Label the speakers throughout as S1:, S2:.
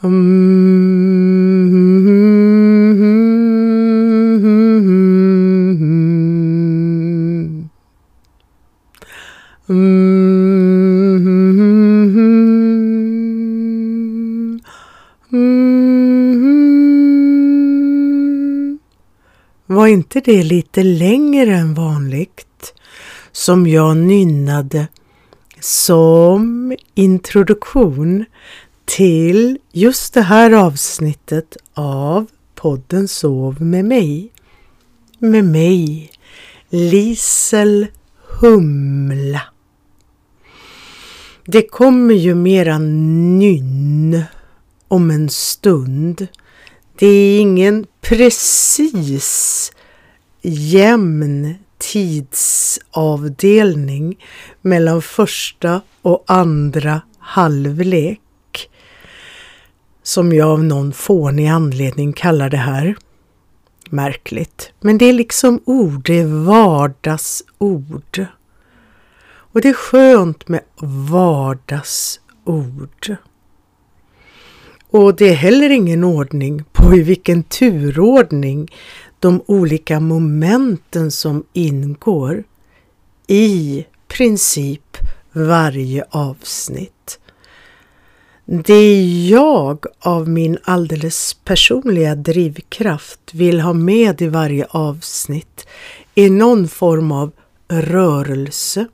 S1: Mm. Mm. Mm. Var inte det lite längre än vanligt som jag nynnade som introduktion till just det här avsnittet av podden Sov med mig. Med mig, Lisel Humla. Det kommer ju mera nynn om en stund. Det är ingen precis jämn tidsavdelning mellan första och andra halvlek som jag av någon fånig anledning kallar det här. Märkligt, men det är liksom ord, det är vardagsord. Och det är skönt med vardagsord. Och det är heller ingen ordning på i vilken turordning de olika momenten som ingår i princip varje avsnitt. Det jag av min alldeles personliga drivkraft vill ha med i varje avsnitt är någon form av rörelse.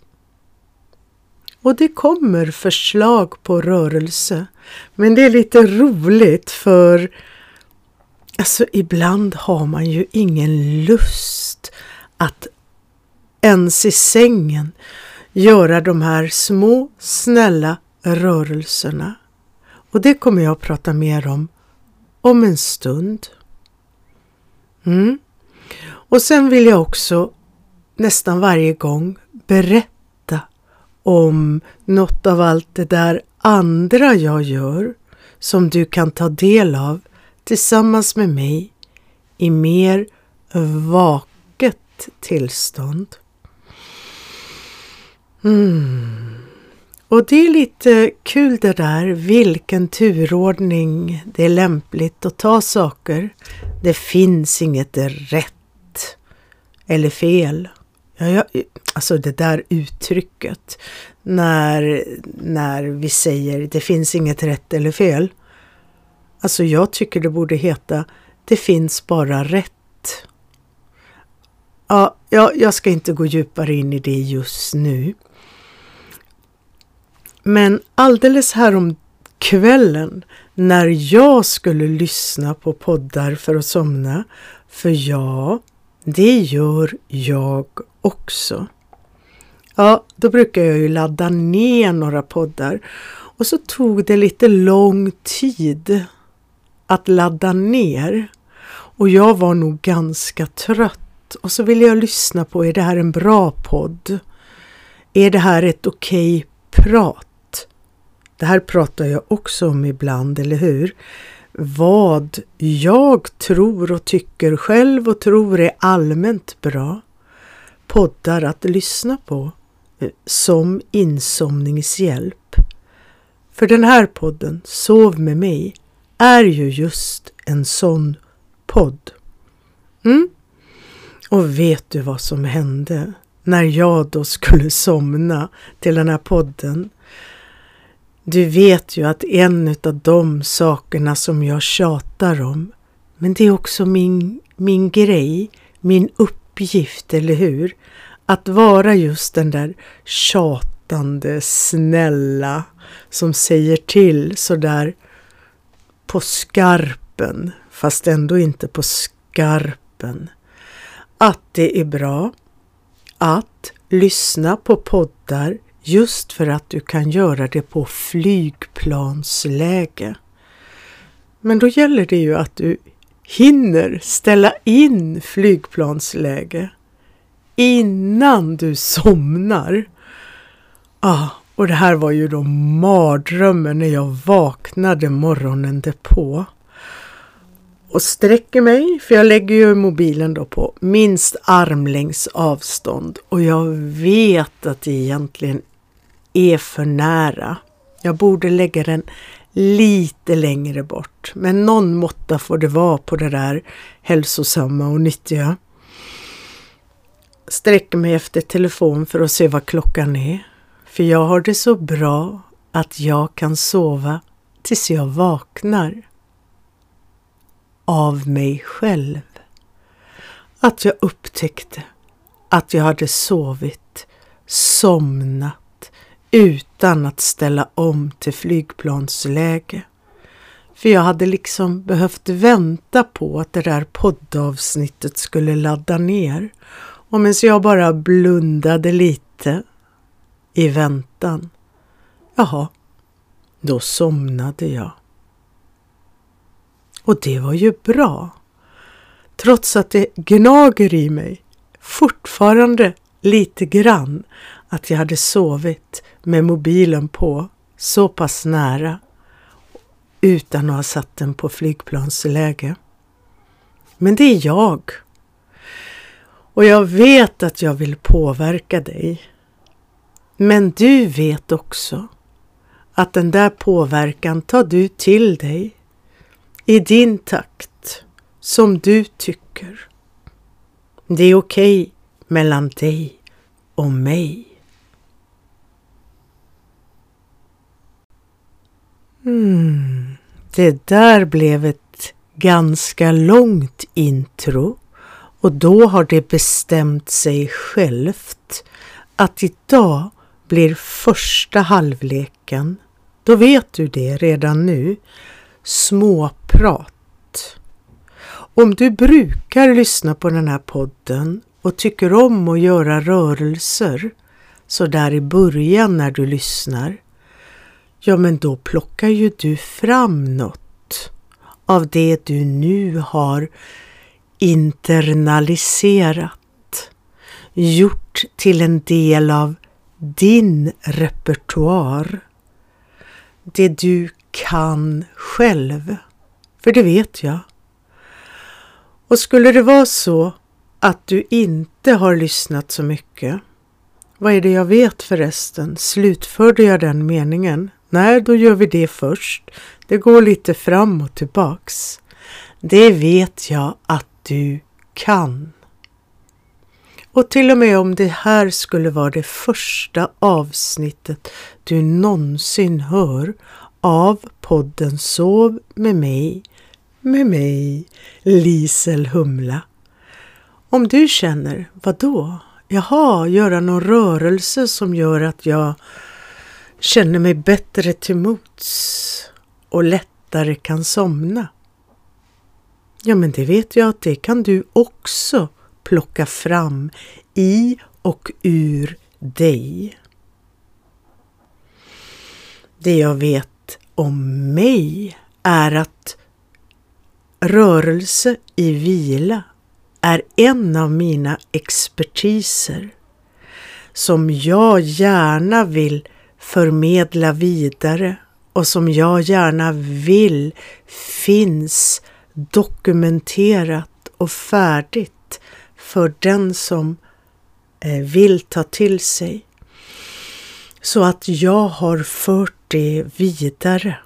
S1: Och det kommer förslag på rörelse. Men det är lite roligt för alltså ibland har man ju ingen lust att ens i sängen göra de här små snälla rörelserna. Och det kommer jag att prata mer om om en stund. Mm. Och sen vill jag också nästan varje gång berätta om något av allt det där andra jag gör som du kan ta del av tillsammans med mig i mer vaket tillstånd. Mm. Och det är lite kul det där vilken turordning det är lämpligt att ta saker. Det finns inget rätt eller fel. Ja, ja, alltså det där uttrycket när, när vi säger det finns inget rätt eller fel. Alltså jag tycker det borde heta det finns bara rätt. Ja, jag ska inte gå djupare in i det just nu. Men alldeles härom kvällen när jag skulle lyssna på poddar för att somna, för ja, det gör jag också. Ja, då brukar jag ju ladda ner några poddar och så tog det lite lång tid att ladda ner och jag var nog ganska trött och så ville jag lyssna på, är det här en bra podd? Är det här ett okej okay prat? Det här pratar jag också om ibland, eller hur? Vad jag tror och tycker själv och tror är allmänt bra poddar att lyssna på eh, som insomningshjälp. För den här podden, Sov med mig, är ju just en sån podd. Mm? Och vet du vad som hände när jag då skulle somna till den här podden? Du vet ju att en av de sakerna som jag tjatar om, men det är också min, min grej, min uppgift, eller hur? Att vara just den där tjatande, snälla som säger till sådär på skarpen, fast ändå inte på skarpen. Att det är bra att lyssna på poddar just för att du kan göra det på flygplansläge. Men då gäller det ju att du hinner ställa in flygplansläge innan du somnar. Ah, och det här var ju då mardrömmen när jag vaknade morgonen därpå och sträcker mig, för jag lägger ju mobilen då på minst armlängds avstånd och jag vet att det egentligen är för nära. Jag borde lägga den lite längre bort. Men någon måtta får det vara på det där hälsosamma och nyttiga. Sträcker mig efter telefon för att se vad klockan är. För jag har det så bra att jag kan sova tills jag vaknar. Av mig själv. Att jag upptäckte att jag hade sovit, somnat utan att ställa om till flygplansläge. För jag hade liksom behövt vänta på att det där poddavsnittet skulle ladda ner. Och medan jag bara blundade lite i väntan, jaha, då somnade jag. Och det var ju bra. Trots att det gnager i mig fortfarande lite grann att jag hade sovit med mobilen på så pass nära utan att ha satt den på flygplansläge. Men det är jag. Och jag vet att jag vill påverka dig. Men du vet också att den där påverkan tar du till dig i din takt som du tycker. Det är okej okay mellan dig och mig. Mm, det där blev ett ganska långt intro. Och då har det bestämt sig självt att idag blir första halvleken, då vet du det redan nu, småprat. Om du brukar lyssna på den här podden och tycker om att göra rörelser så där i början när du lyssnar, ja men då plockar ju du fram något av det du nu har internaliserat, gjort till en del av din repertoar. Det du kan själv. För det vet jag. Och skulle det vara så att du inte har lyssnat så mycket, vad är det jag vet förresten? Slutförde jag den meningen? Nej, då gör vi det först. Det går lite fram och tillbaks. Det vet jag att du kan. Och till och med om det här skulle vara det första avsnittet du någonsin hör av podden Sov med mig, med mig, Lisel Humla. Om du känner, vadå? Jaha, göra någon rörelse som gör att jag känner mig bättre till mots och lättare kan somna. Ja, men det vet jag att det kan du också plocka fram i och ur dig. Det jag vet om mig är att rörelse i vila är en av mina expertiser som jag gärna vill förmedla vidare och som jag gärna vill finns dokumenterat och färdigt för den som eh, vill ta till sig. Så att jag har fört det vidare.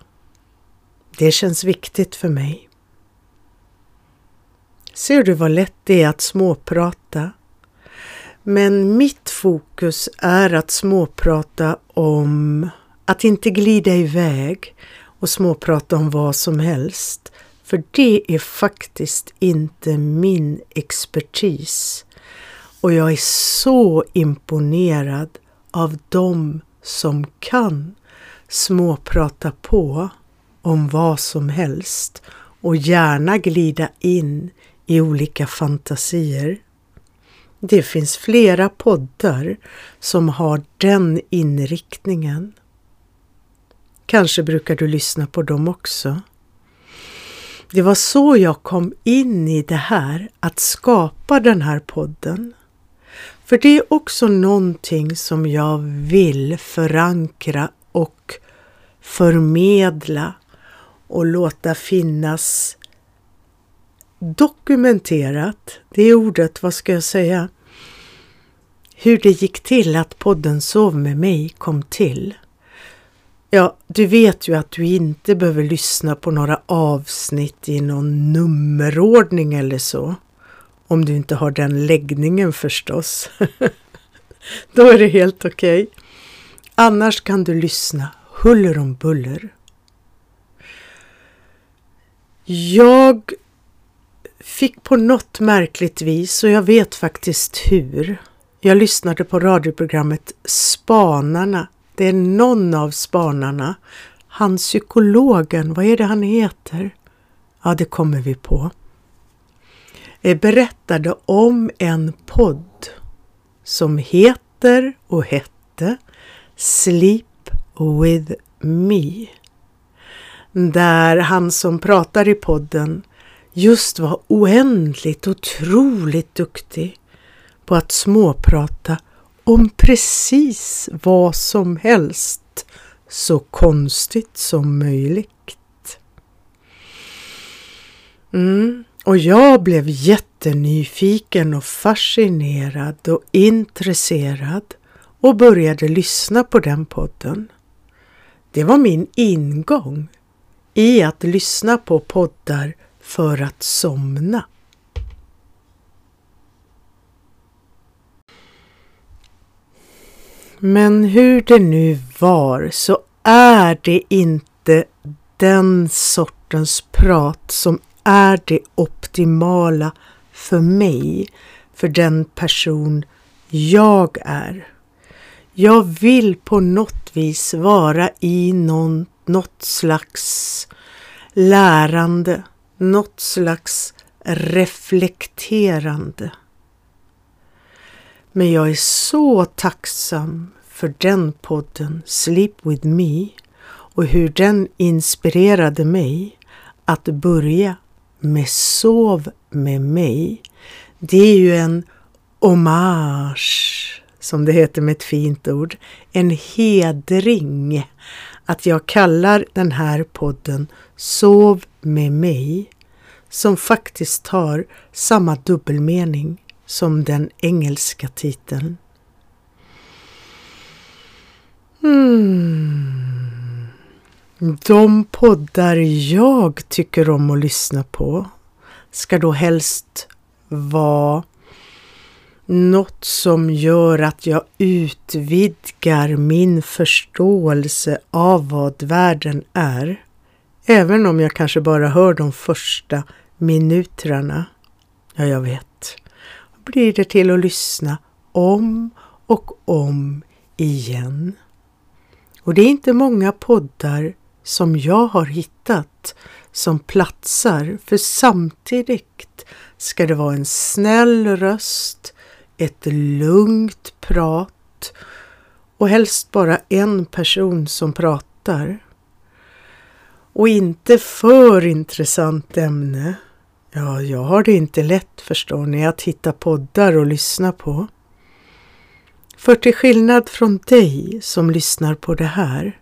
S1: Det känns viktigt för mig. Ser du vad lätt det är att småprata? Men mitt fokus är att småprata om att inte glida iväg och småprata om vad som helst. För det är faktiskt inte min expertis. Och jag är så imponerad av dem som kan småprata på om vad som helst och gärna glida in i olika fantasier. Det finns flera poddar som har den inriktningen. Kanske brukar du lyssna på dem också. Det var så jag kom in i det här att skapa den här podden. För det är också någonting som jag vill förankra och förmedla och låta finnas dokumenterat, det är ordet, vad ska jag säga, hur det gick till att podden Sov med mig kom till. Ja, du vet ju att du inte behöver lyssna på några avsnitt i någon nummerordning eller så. Om du inte har den läggningen förstås. Då är det helt okej. Okay. Annars kan du lyssna huller om buller. Jag fick på något märkligt vis, och jag vet faktiskt hur, jag lyssnade på radioprogrammet Spanarna. Det är någon av spanarna, han psykologen, vad är det han heter? Ja, det kommer vi på. Eh, berättade om en podd som heter och hette Sleep with me. Där han som pratar i podden just var oändligt otroligt duktig på att småprata om precis vad som helst så konstigt som möjligt. Mm. Och jag blev jättenyfiken och fascinerad och intresserad och började lyssna på den podden. Det var min ingång i att lyssna på poddar för att somna. Men hur det nu var så är det inte den sortens prat som är det optimala för mig, för den person jag är. Jag vill på något vis vara i någon, något slags lärande, något slags reflekterande. Men jag är så tacksam för den podden Sleep with me och hur den inspirerade mig att börja med Sov med mig. Det är ju en hommage, som det heter med ett fint ord, en hedring att jag kallar den här podden Sov med mig som faktiskt har samma dubbelmening som den engelska titeln. Hmm. De poddar jag tycker om att lyssna på ska då helst vara något som gör att jag utvidgar min förståelse av vad världen är. Även om jag kanske bara hör de första minuterna. Ja, jag vet. Blir det till att lyssna om och om igen. Och det är inte många poddar som jag har hittat som platsar för samtidigt ska det vara en snäll röst, ett lugnt prat och helst bara en person som pratar. Och inte för intressant ämne. Ja, jag har det inte lätt förstår ni att hitta poddar och lyssna på. För till skillnad från dig som lyssnar på det här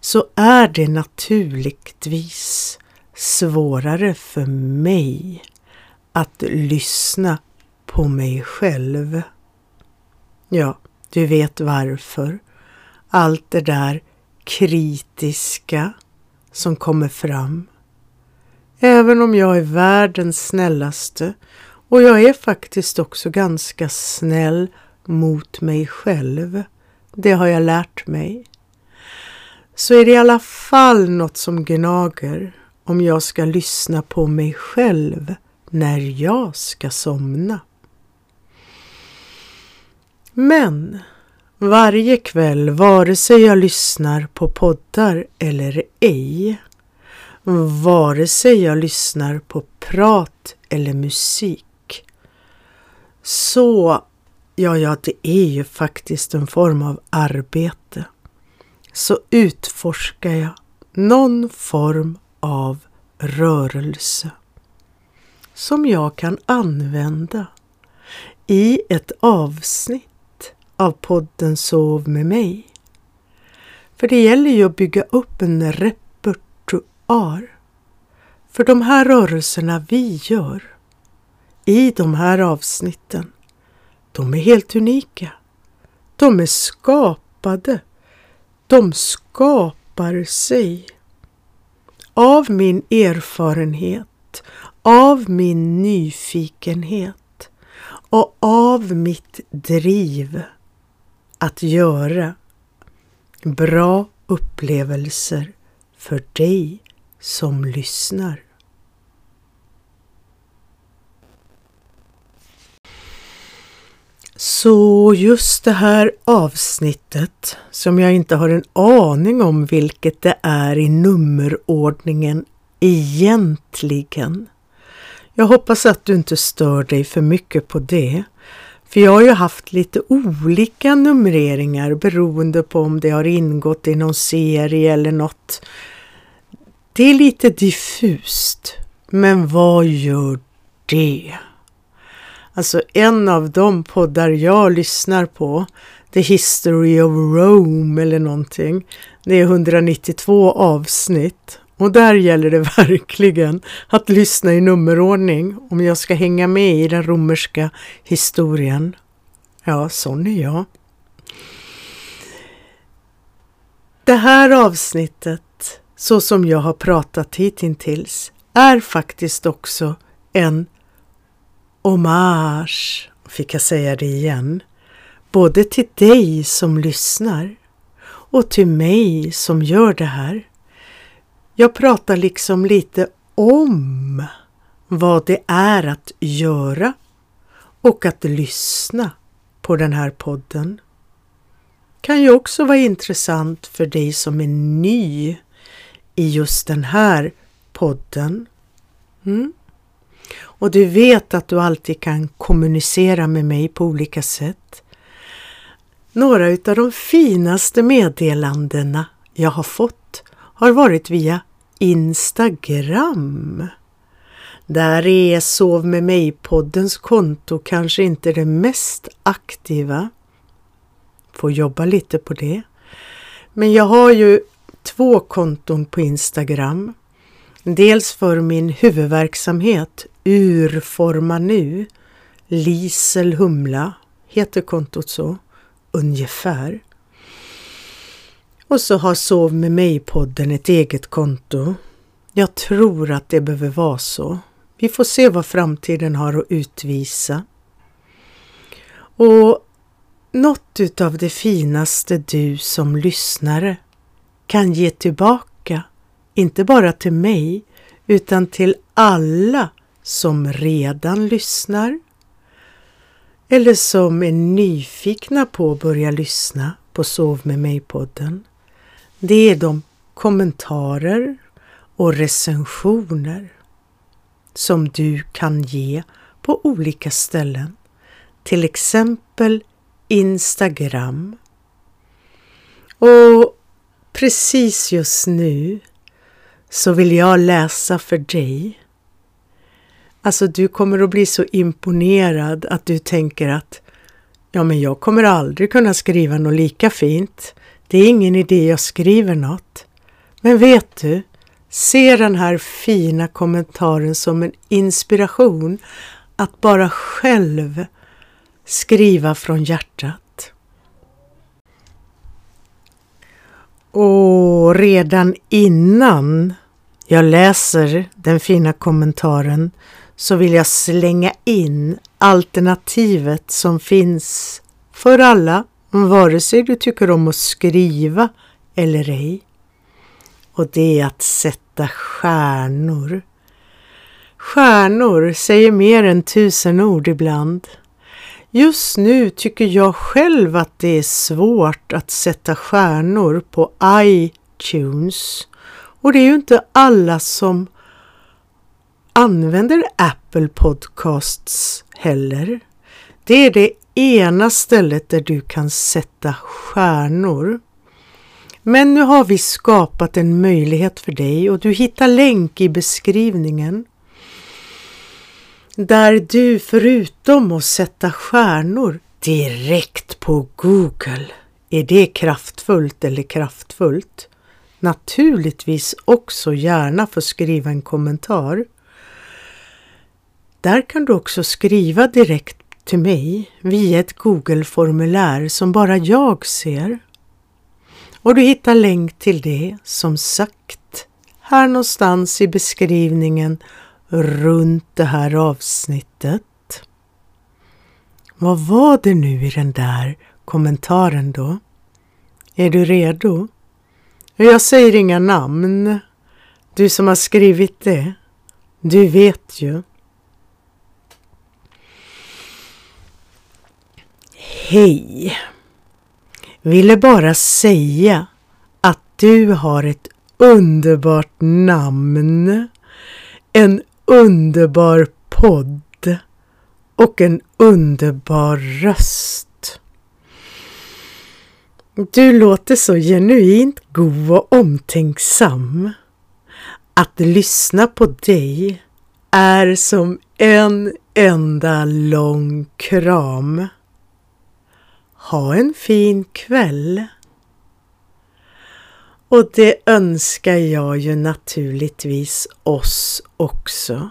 S1: så är det naturligtvis svårare för mig att lyssna på mig själv. Ja, du vet varför. Allt det där kritiska som kommer fram. Även om jag är världens snällaste och jag är faktiskt också ganska snäll mot mig själv. Det har jag lärt mig. Så är det i alla fall något som gnager om jag ska lyssna på mig själv när jag ska somna. Men varje kväll, vare sig jag lyssnar på poddar eller ej, vare sig jag lyssnar på prat eller musik, så, ja, ja, det är ju faktiskt en form av arbete, så utforskar jag någon form av rörelse som jag kan använda i ett avsnitt av podden Sov med mig. För det gäller ju att bygga upp en repertoar. För de här rörelserna vi gör i de här avsnitten, de är helt unika. De är skapade. De skapar sig. Av min erfarenhet, av min nyfikenhet och av mitt driv att göra bra upplevelser för dig som lyssnar. Så just det här avsnittet som jag inte har en aning om vilket det är i nummerordningen egentligen. Jag hoppas att du inte stör dig för mycket på det. För jag har ju haft lite olika numreringar beroende på om det har ingått i någon serie eller något. Det är lite diffust, men vad gör det? Alltså en av de poddar jag lyssnar på, The History of Rome eller någonting. Det är 192 avsnitt och där gäller det verkligen att lyssna i nummerordning om jag ska hänga med i den romerska historien. Ja, sån är jag. Det här avsnittet, så som jag har pratat hittills, är faktiskt också en hommage, fick jag säga det igen, både till dig som lyssnar och till mig som gör det här. Jag pratar liksom lite om vad det är att göra och att lyssna på den här podden. Kan ju också vara intressant för dig som är ny i just den här podden. Mm. Och du vet att du alltid kan kommunicera med mig på olika sätt. Några av de finaste meddelandena jag har fått har varit via Instagram. Där är Sov med mig-poddens konto kanske inte det mest aktiva. Får jobba lite på det. Men jag har ju två konton på Instagram. Dels för min huvudverksamhet Urforma nu. Lisel Humla heter kontot så, ungefär. Och så har Sov med mig-podden ett eget konto. Jag tror att det behöver vara så. Vi får se vad framtiden har att utvisa. Och något utav det finaste du som lyssnare kan ge tillbaka, inte bara till mig, utan till alla som redan lyssnar eller som är nyfikna på att börja lyssna på Sov med mig-podden. Det är de kommentarer och recensioner som du kan ge på olika ställen. Till exempel Instagram. Och precis just nu så vill jag läsa för dig. Alltså du kommer att bli så imponerad att du tänker att ja men jag kommer aldrig kunna skriva något lika fint. Det är ingen idé jag skriver något. Men vet du, se den här fina kommentaren som en inspiration att bara själv skriva från hjärtat. Och redan innan jag läser den fina kommentaren så vill jag slänga in alternativet som finns för alla vare sig du tycker om att skriva eller ej. Och det är att sätta stjärnor. Stjärnor säger mer än tusen ord ibland. Just nu tycker jag själv att det är svårt att sätta stjärnor på iTunes. Och det är ju inte alla som använder Apple Podcasts heller. Det är det ena stället där du kan sätta stjärnor. Men nu har vi skapat en möjlighet för dig och du hittar länk i beskrivningen där du förutom att sätta stjärnor direkt på Google, är det kraftfullt eller kraftfullt? Naturligtvis också gärna få skriva en kommentar. Där kan du också skriva direkt till mig via ett Google-formulär som bara jag ser. Och du hittar länk till det som sagt här någonstans i beskrivningen runt det här avsnittet. Vad var det nu i den där kommentaren då? Är du redo? Jag säger inga namn. Du som har skrivit det, du vet ju. Hej! Ville bara säga att du har ett underbart namn, en underbar podd och en underbar röst. Du låter så genuint god och omtänksam. Att lyssna på dig är som en enda lång kram. Ha en fin kväll. Och det önskar jag ju naturligtvis oss också.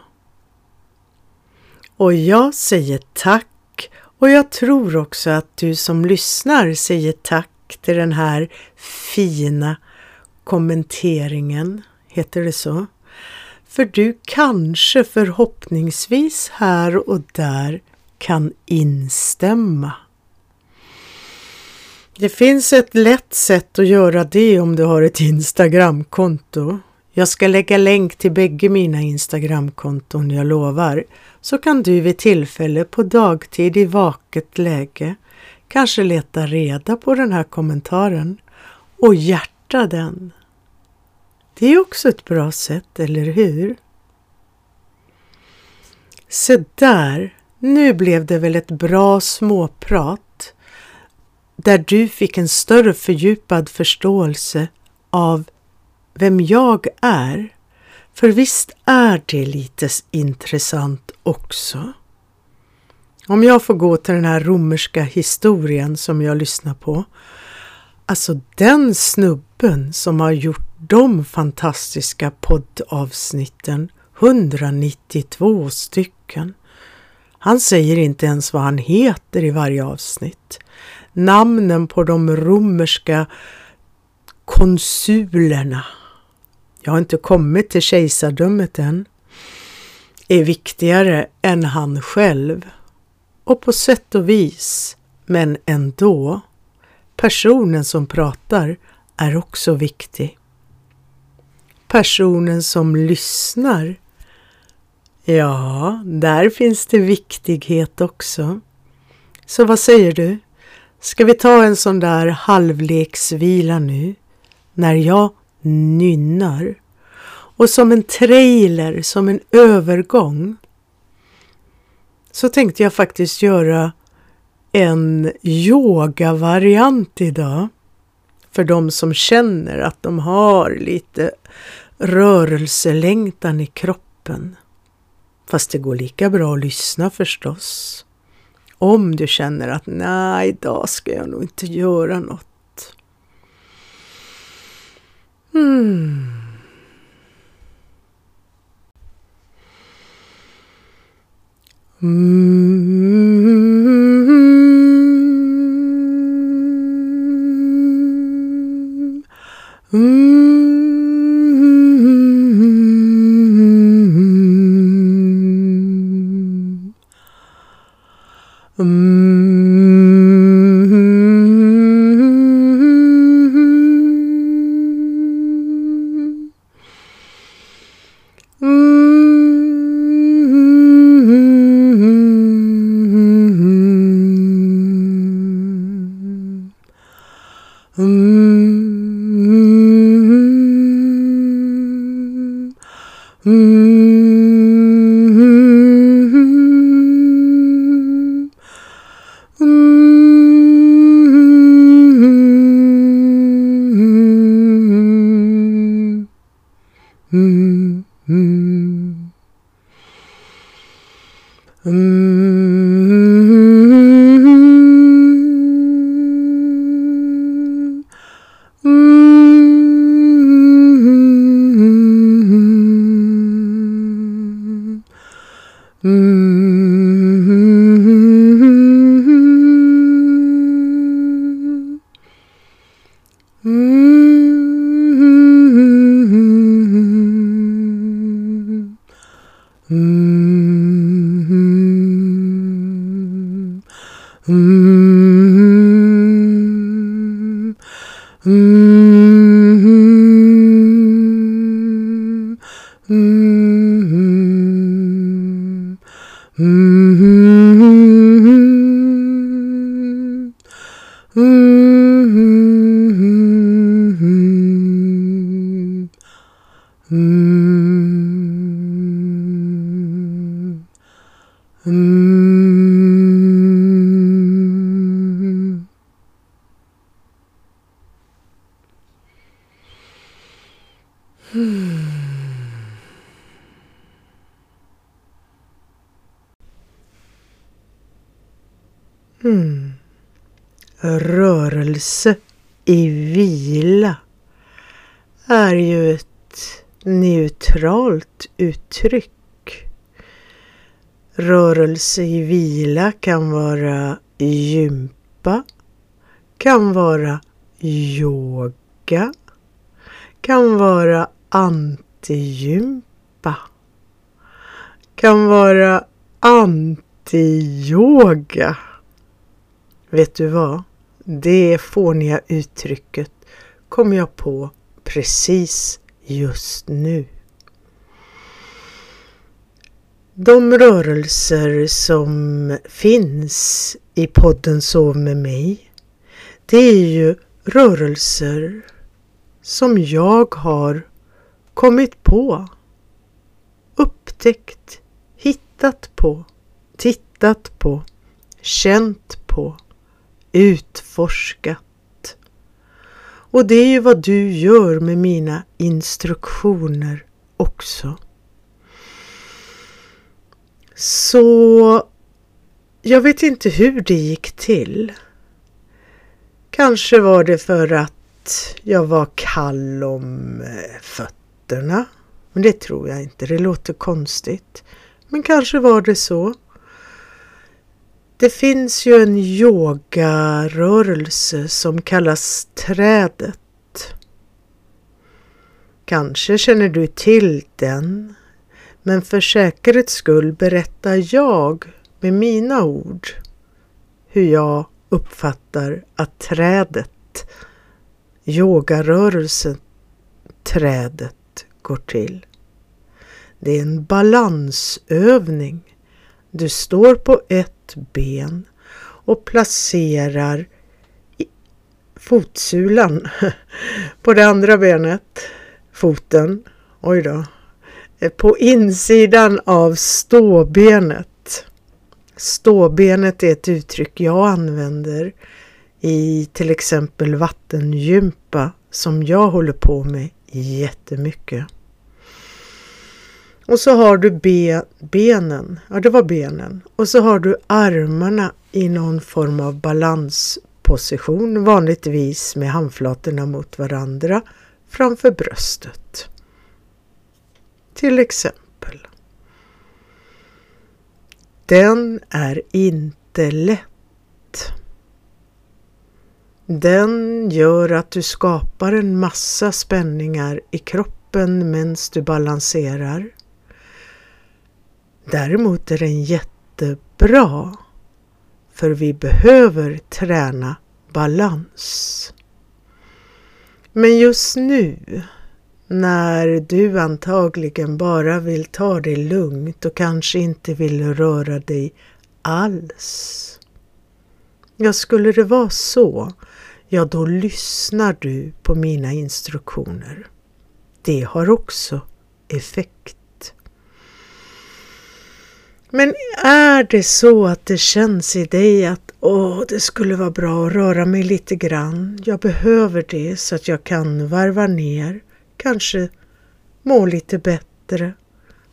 S1: Och jag säger tack och jag tror också att du som lyssnar säger tack till den här fina kommenteringen, heter det så? För du kanske förhoppningsvis här och där kan instämma. Det finns ett lätt sätt att göra det om du har ett Instagramkonto. Jag ska lägga länk till bägge mina Instagramkonton, jag lovar. Så kan du vid tillfälle på dagtid i vaket läge kanske leta reda på den här kommentaren och hjärta den. Det är också ett bra sätt, eller hur? Se där, nu blev det väl ett bra småprat där du fick en större fördjupad förståelse av vem jag är. För visst är det lite intressant också. Om jag får gå till den här romerska historien som jag lyssnar på. Alltså den snubben som har gjort de fantastiska poddavsnitten, 192 stycken. Han säger inte ens vad han heter i varje avsnitt. Namnen på de romerska konsulerna jag har inte kommit till kejsardömet än, är viktigare än han själv. Och på sätt och vis, men ändå, personen som pratar är också viktig. Personen som lyssnar, ja, där finns det viktighet också. Så vad säger du? Ska vi ta en sån där halvleksvila nu? När jag nynnar. Och som en trailer, som en övergång, så tänkte jag faktiskt göra en yogavariant idag. För de som känner att de har lite rörelselängtan i kroppen. Fast det går lika bra att lyssna förstås. Om du känner att nej, idag ska jag nog inte göra något. Mm. Mm. Mm. Mm. Rörelse i vila är ju ett neutralt uttryck. Rörelse i vila kan vara gympa, kan vara yoga, kan vara antigympa, kan vara antiyoga. Vet du vad? Det fåniga uttrycket kom jag på precis just nu. De rörelser som finns i podden Sov med mig, det är ju rörelser som jag har kommit på, upptäckt, hittat på, tittat på, känt på, utforskat. Och det är ju vad du gör med mina instruktioner också. Så jag vet inte hur det gick till. Kanske var det för att jag var kall om eh, fötterna. Men det tror jag inte, det låter konstigt. Men kanske var det så. Det finns ju en yogarörelse som kallas trädet. Kanske känner du till den, men för säkerhets skull berättar jag med mina ord hur jag uppfattar att trädet, yogarörelsen, trädet går till. Det är en balansövning. Du står på ett ben och placerar fotsulan på det andra benet, foten, oj då, eh, på insidan av ståbenet. Ståbenet är ett uttryck jag använder i till exempel vattengympa som jag håller på med jättemycket. Och så har du be, benen, ja det var benen. Och så har du armarna i någon form av balansposition, vanligtvis med handflatorna mot varandra framför bröstet. Till exempel. Den är inte lätt. Den gör att du skapar en massa spänningar i kroppen medan du balanserar. Däremot är den jättebra för vi behöver träna balans. Men just nu när du antagligen bara vill ta det lugnt och kanske inte vill röra dig alls. Ja, skulle det vara så, ja då lyssnar du på mina instruktioner. Det har också effekt. Men är det så att det känns i dig att åh, det skulle vara bra att röra mig lite grann. Jag behöver det så att jag kan varva ner, kanske må lite bättre,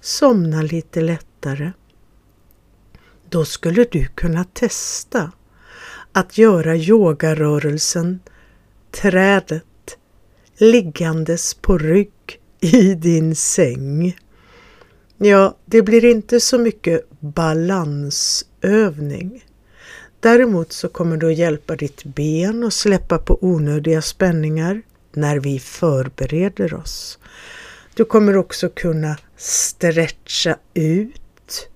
S1: somna lite lättare. Då skulle du kunna testa att göra yogarörelsen trädet liggandes på rygg i din säng. Ja, det blir inte så mycket balansövning. Däremot så kommer du att hjälpa ditt ben att släppa på onödiga spänningar när vi förbereder oss. Du kommer också kunna stretcha ut.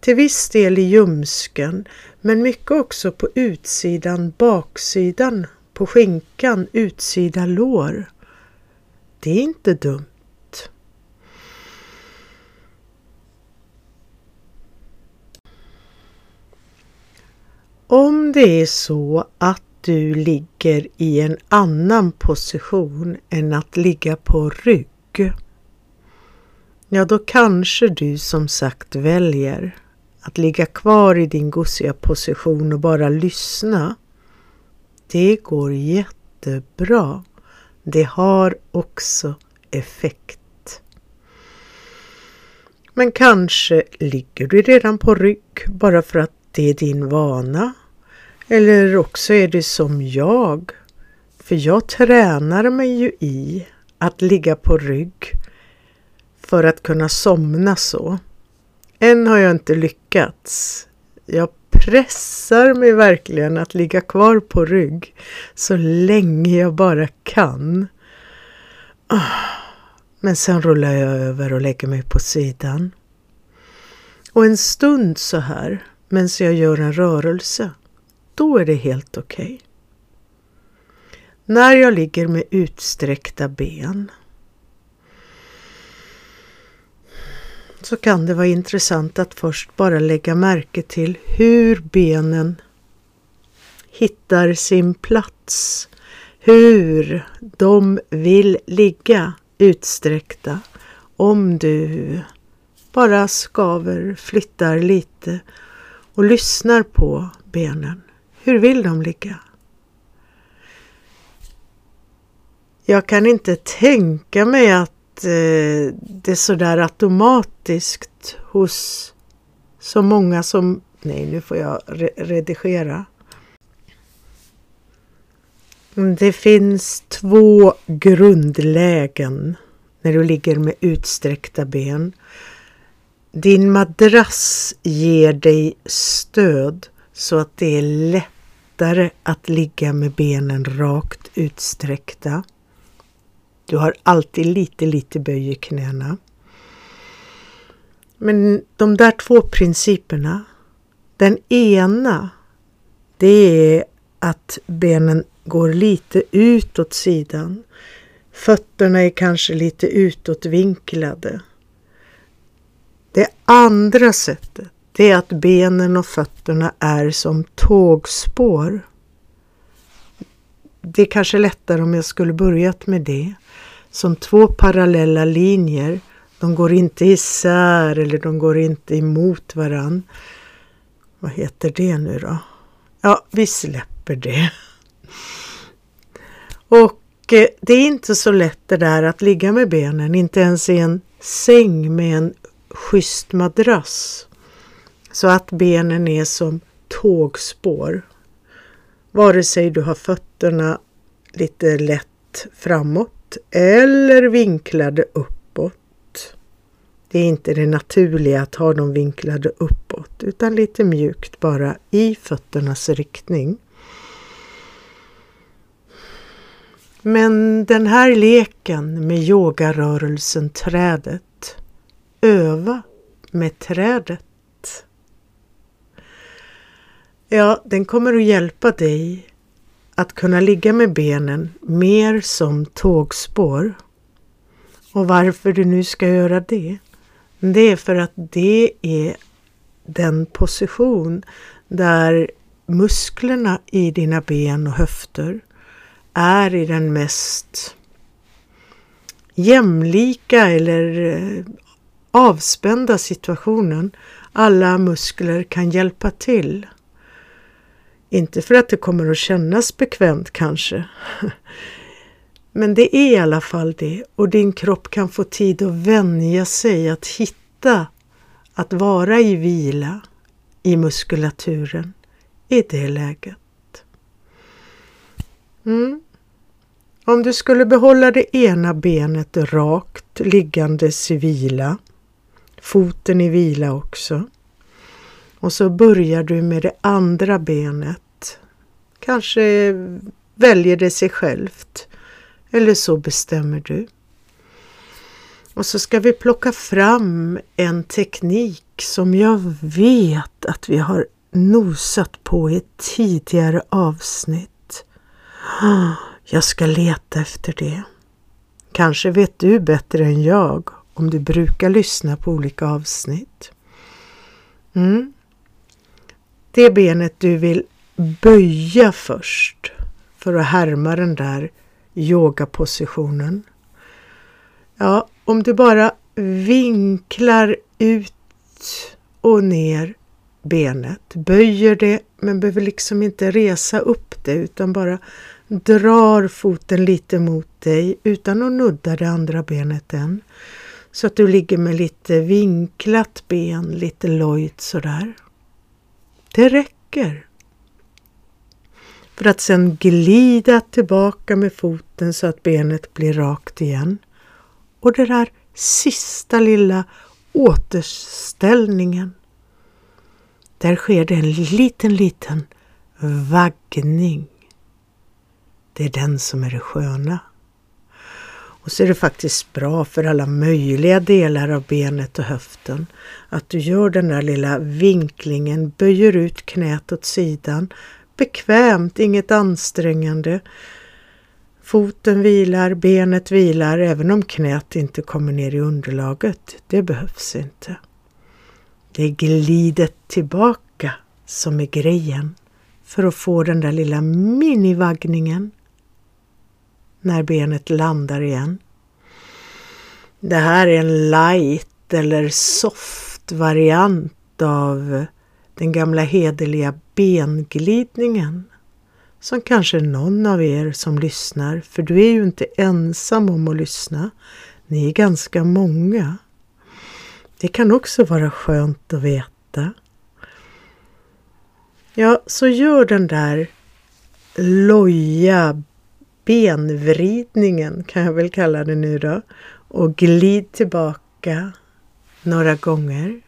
S1: Till viss del i ljumsken men mycket också på utsidan, baksidan, på skinkan, utsida lår. Det är inte dumt. Om det är så att du ligger i en annan position än att ligga på rygg, ja då kanske du som sagt väljer att ligga kvar i din gosiga position och bara lyssna. Det går jättebra. Det har också effekt. Men kanske ligger du redan på rygg bara för att det är din vana. Eller också är det som jag. För jag tränar mig ju i att ligga på rygg för att kunna somna så. Än har jag inte lyckats. Jag pressar mig verkligen att ligga kvar på rygg så länge jag bara kan. Men sen rullar jag över och lägger mig på sidan. Och en stund så här medan jag gör en rörelse, då är det helt okej. Okay. När jag ligger med utsträckta ben så kan det vara intressant att först bara lägga märke till hur benen hittar sin plats. Hur de vill ligga utsträckta. Om du bara skaver, flyttar lite och lyssnar på benen. Hur vill de ligga? Jag kan inte tänka mig att eh, det sådär automatiskt hos så många som... Nej, nu får jag re redigera. Mm, det finns två grundlägen när du ligger med utsträckta ben. Din madrass ger dig stöd så att det är lätt lättare att ligga med benen rakt utsträckta. Du har alltid lite, lite böj i knäna. Men de där två principerna, den ena det är att benen går lite ut åt sidan. Fötterna är kanske lite utåtvinklade. Det andra sättet det är att benen och fötterna är som tågspår. Det är kanske lättare om jag skulle börjat med det. Som två parallella linjer. De går inte isär eller de går inte emot varann. Vad heter det nu då? Ja, vi släpper det. Och eh, det är inte så lätt det där att ligga med benen, inte ens i en säng med en schysst madrass. Så att benen är som tågspår. Vare sig du har fötterna lite lätt framåt eller vinklade uppåt. Det är inte det naturliga att ha dem vinklade uppåt utan lite mjukt bara i fötternas riktning. Men den här leken med yogarörelsen trädet, öva med trädet. Ja, den kommer att hjälpa dig att kunna ligga med benen mer som tågspår. Och varför du nu ska göra det? Det är för att det är den position där musklerna i dina ben och höfter är i den mest jämlika eller eh, avspända situationen. Alla muskler kan hjälpa till. Inte för att det kommer att kännas bekvämt kanske. Men det är i alla fall det och din kropp kan få tid att vänja sig att hitta att vara i vila i muskulaturen i det läget. Mm. Om du skulle behålla det ena benet rakt liggandes i vila, foten i vila också. Och så börjar du med det andra benet Kanske väljer det sig självt. Eller så bestämmer du. Och så ska vi plocka fram en teknik som jag vet att vi har nosat på i ett tidigare avsnitt. Jag ska leta efter det. Kanske vet du bättre än jag om du brukar lyssna på olika avsnitt. Mm. Det benet du vill böja först för att härma den där yogapositionen. Ja, om du bara vinklar ut och ner benet, böjer det men behöver liksom inte resa upp det utan bara drar foten lite mot dig utan att nudda det andra benet än. Så att du ligger med lite vinklat ben, lite lojt sådär. Det räcker. För att sedan glida tillbaka med foten så att benet blir rakt igen. Och det där sista lilla återställningen. Där sker det en liten, liten vaggning. Det är den som är det sköna. Och så är det faktiskt bra för alla möjliga delar av benet och höften att du gör den där lilla vinklingen, böjer ut knät åt sidan, bekvämt, inget ansträngande. Foten vilar, benet vilar även om knät inte kommer ner i underlaget. Det behövs inte. Det är glidet tillbaka som är grejen för att få den där lilla minivaggningen när benet landar igen. Det här är en light eller soft variant av den gamla hederliga benglidningen som kanske någon av er som lyssnar, för du är ju inte ensam om att lyssna. Ni är ganska många. Det kan också vara skönt att veta. Ja, så gör den där loja benvridningen kan jag väl kalla det nu då och glid tillbaka några gånger.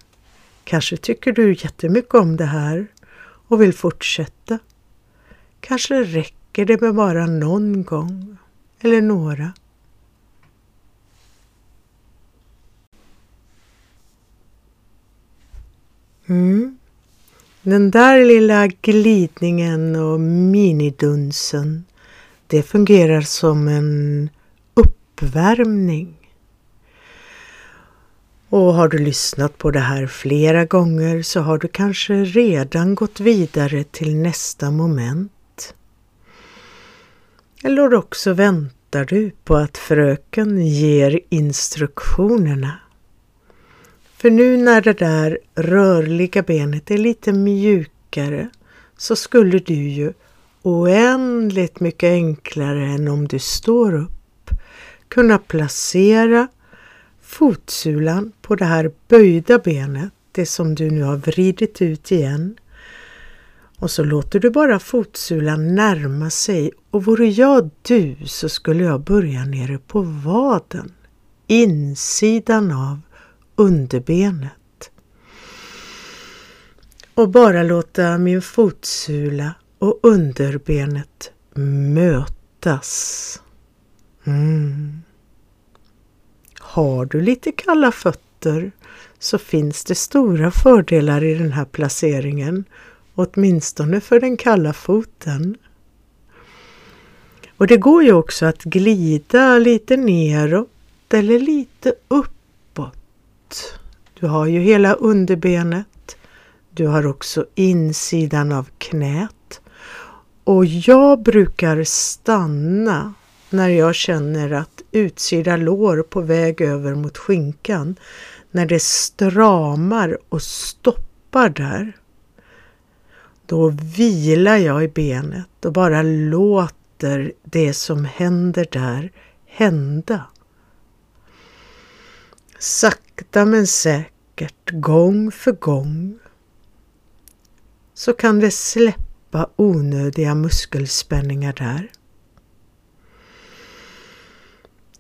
S1: Kanske tycker du jättemycket om det här och vill fortsätta. Kanske räcker det med bara någon gång eller några. Mm. Den där lilla glidningen och minidunsen det fungerar som en uppvärmning. Och har du lyssnat på det här flera gånger så har du kanske redan gått vidare till nästa moment. Eller också väntar du på att fröken ger instruktionerna. För nu när det där rörliga benet är lite mjukare så skulle du ju oändligt mycket enklare än om du står upp kunna placera fotsulan på det här böjda benet, det som du nu har vridit ut igen. Och så låter du bara fotsulan närma sig och vore jag du så skulle jag börja nere på vaden, insidan av underbenet. Och bara låta min fotsula och underbenet mötas. Mm. Har du lite kalla fötter så finns det stora fördelar i den här placeringen, åtminstone för den kalla foten. Och det går ju också att glida lite neråt eller lite uppåt. Du har ju hela underbenet. Du har också insidan av knät och jag brukar stanna när jag känner att utsida lår på väg över mot skinkan, när det stramar och stoppar där. Då vilar jag i benet och bara låter det som händer där hända. Sakta men säkert, gång för gång, så kan det släppa onödiga muskelspänningar där.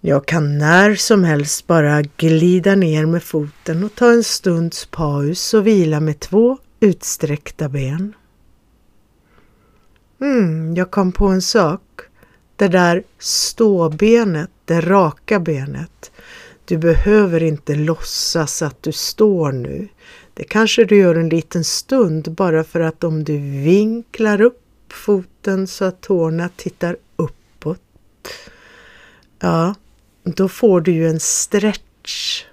S1: Jag kan när som helst bara glida ner med foten och ta en stunds paus och vila med två utsträckta ben. Mm, jag kom på en sak. Det där ståbenet, det raka benet, Du behöver inte låtsas att du står nu. Det kanske du gör en liten stund bara för att om du vinklar upp foten så att tårna tittar uppåt. Ja, då får du ju en stretch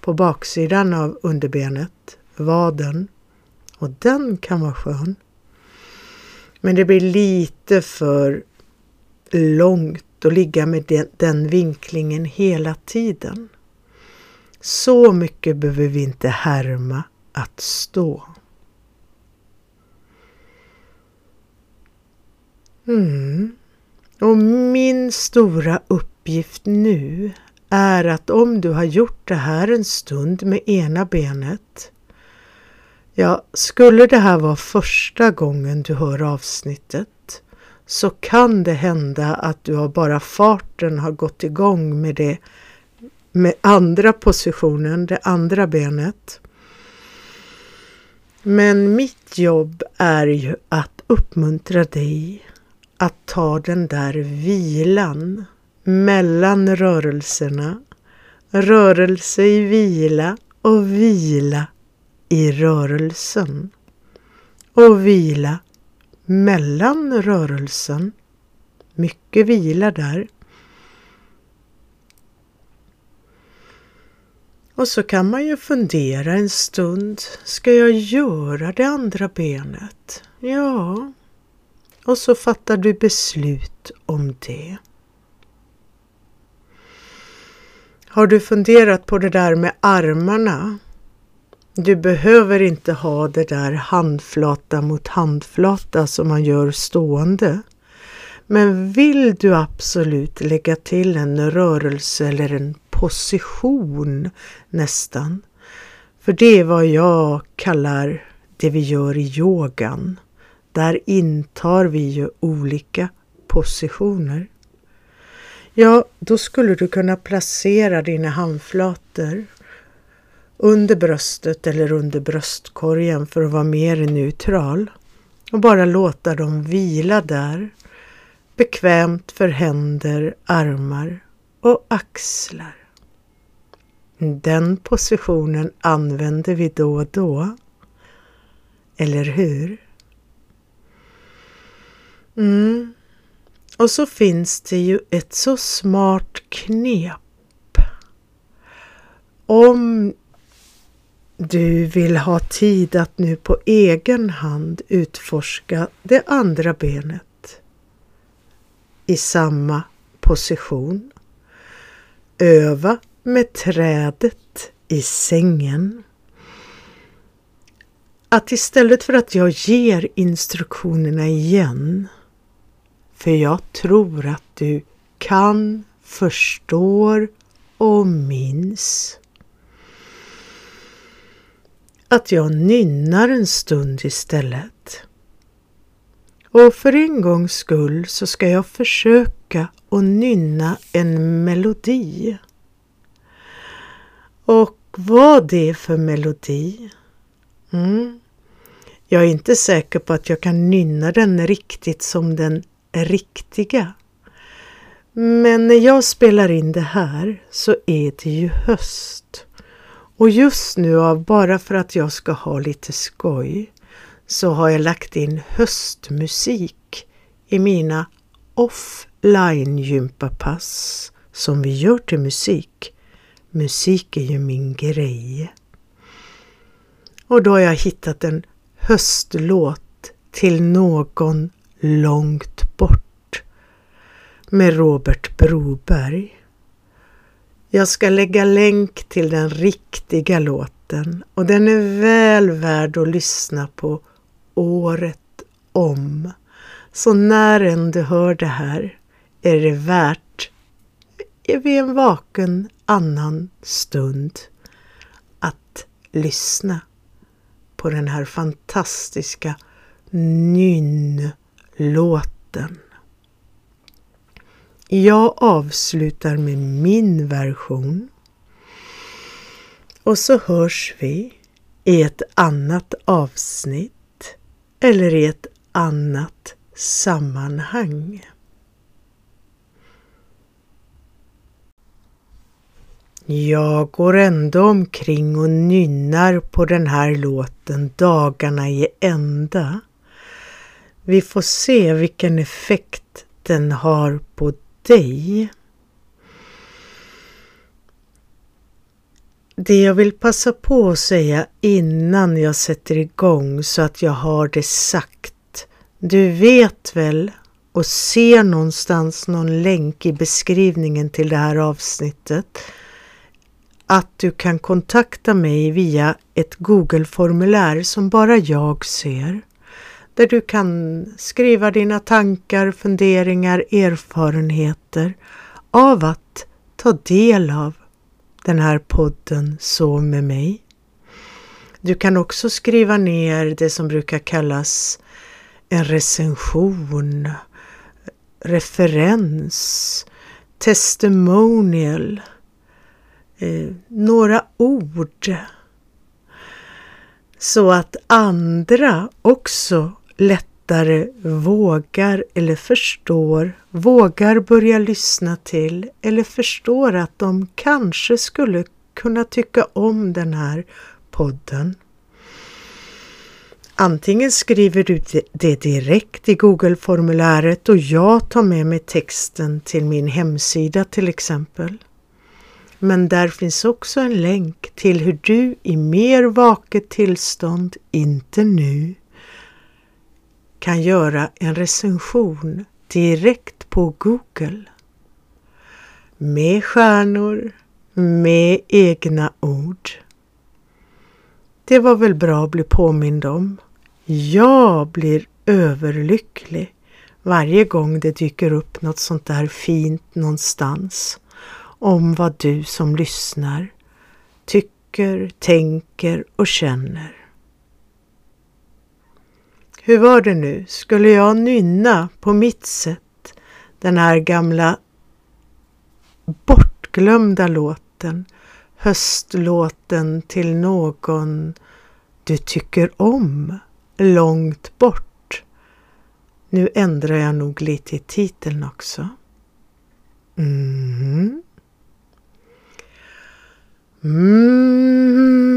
S1: på baksidan av underbenet, vaden. Och den kan vara skön. Men det blir lite för långt att ligga med den, den vinklingen hela tiden. Så mycket behöver vi inte härma att stå. Mm. Och min stora uppgift uppgift nu är att om du har gjort det här en stund med ena benet Ja, skulle det här vara första gången du hör avsnittet så kan det hända att du har bara farten har gått igång med det med andra positionen, det andra benet. Men mitt jobb är ju att uppmuntra dig att ta den där vilan mellan rörelserna. Rörelse i vila och vila i rörelsen. Och vila mellan rörelsen. Mycket vila där. Och så kan man ju fundera en stund. Ska jag göra det andra benet? Ja. Och så fattar du beslut om det. Har du funderat på det där med armarna? Du behöver inte ha det där handflata mot handflata som man gör stående. Men vill du absolut lägga till en rörelse eller en position nästan, för det är vad jag kallar det vi gör i yogan. Där intar vi ju olika positioner. Ja, då skulle du kunna placera dina handflator under bröstet eller under bröstkorgen för att vara mer neutral och bara låta dem vila där bekvämt för händer, armar och axlar. Den positionen använder vi då och då. Eller hur? Mm. Och så finns det ju ett så smart knep. Om du vill ha tid att nu på egen hand utforska det andra benet i samma position. Öva med trädet i sängen. Att istället för att jag ger instruktionerna igen, för jag tror att du kan, förstår och minns att jag nynnar en stund istället. Och för en gångs skull så ska jag försöka att nynna en melodi. Och vad det är för melodi? Mm. Jag är inte säker på att jag kan nynna den riktigt som den riktiga. Men när jag spelar in det här så är det ju höst. Och just nu, av bara för att jag ska ha lite skoj, så har jag lagt in höstmusik i mina offline gympapass som vi gör till musik. Musik är ju min grej. Och då har jag hittat en höstlåt till någon långt med Robert Broberg. Jag ska lägga länk till den riktiga låten och den är väl värd att lyssna på året om. Så när än du hör det här är det värt vid en vaken annan stund att lyssna på den här fantastiska nynlåten. Jag avslutar med min version. Och så hörs vi i ett annat avsnitt eller i ett annat sammanhang. Jag går ändå omkring och nynnar på den här låten dagarna i ända. Vi får se vilken effekt den har dig. Det jag vill passa på att säga innan jag sätter igång så att jag har det sagt. Du vet väl och ser någonstans någon länk i beskrivningen till det här avsnittet att du kan kontakta mig via ett Google-formulär som bara jag ser. Där du kan skriva dina tankar, funderingar, erfarenheter av att ta del av den här podden Så med mig. Du kan också skriva ner det som brukar kallas en recension, referens, testimonial, eh, några ord så att andra också lättare vågar eller förstår, vågar börja lyssna till eller förstår att de kanske skulle kunna tycka om den här podden. Antingen skriver du det direkt i Google-formuläret och jag tar med mig texten till min hemsida till exempel. Men där finns också en länk till hur du i mer vaket tillstånd, inte nu, kan göra en recension direkt på Google. Med stjärnor, med egna ord. Det var väl bra att bli påmind om. Jag blir överlycklig varje gång det dyker upp något sånt där fint någonstans om vad du som lyssnar tycker, tänker och känner. Hur var det nu? Skulle jag nynna på mitt sätt den här gamla bortglömda låten, höstlåten till någon du tycker om, långt bort. Nu ändrar jag nog lite i titeln också. Mhm. Mm. Mm.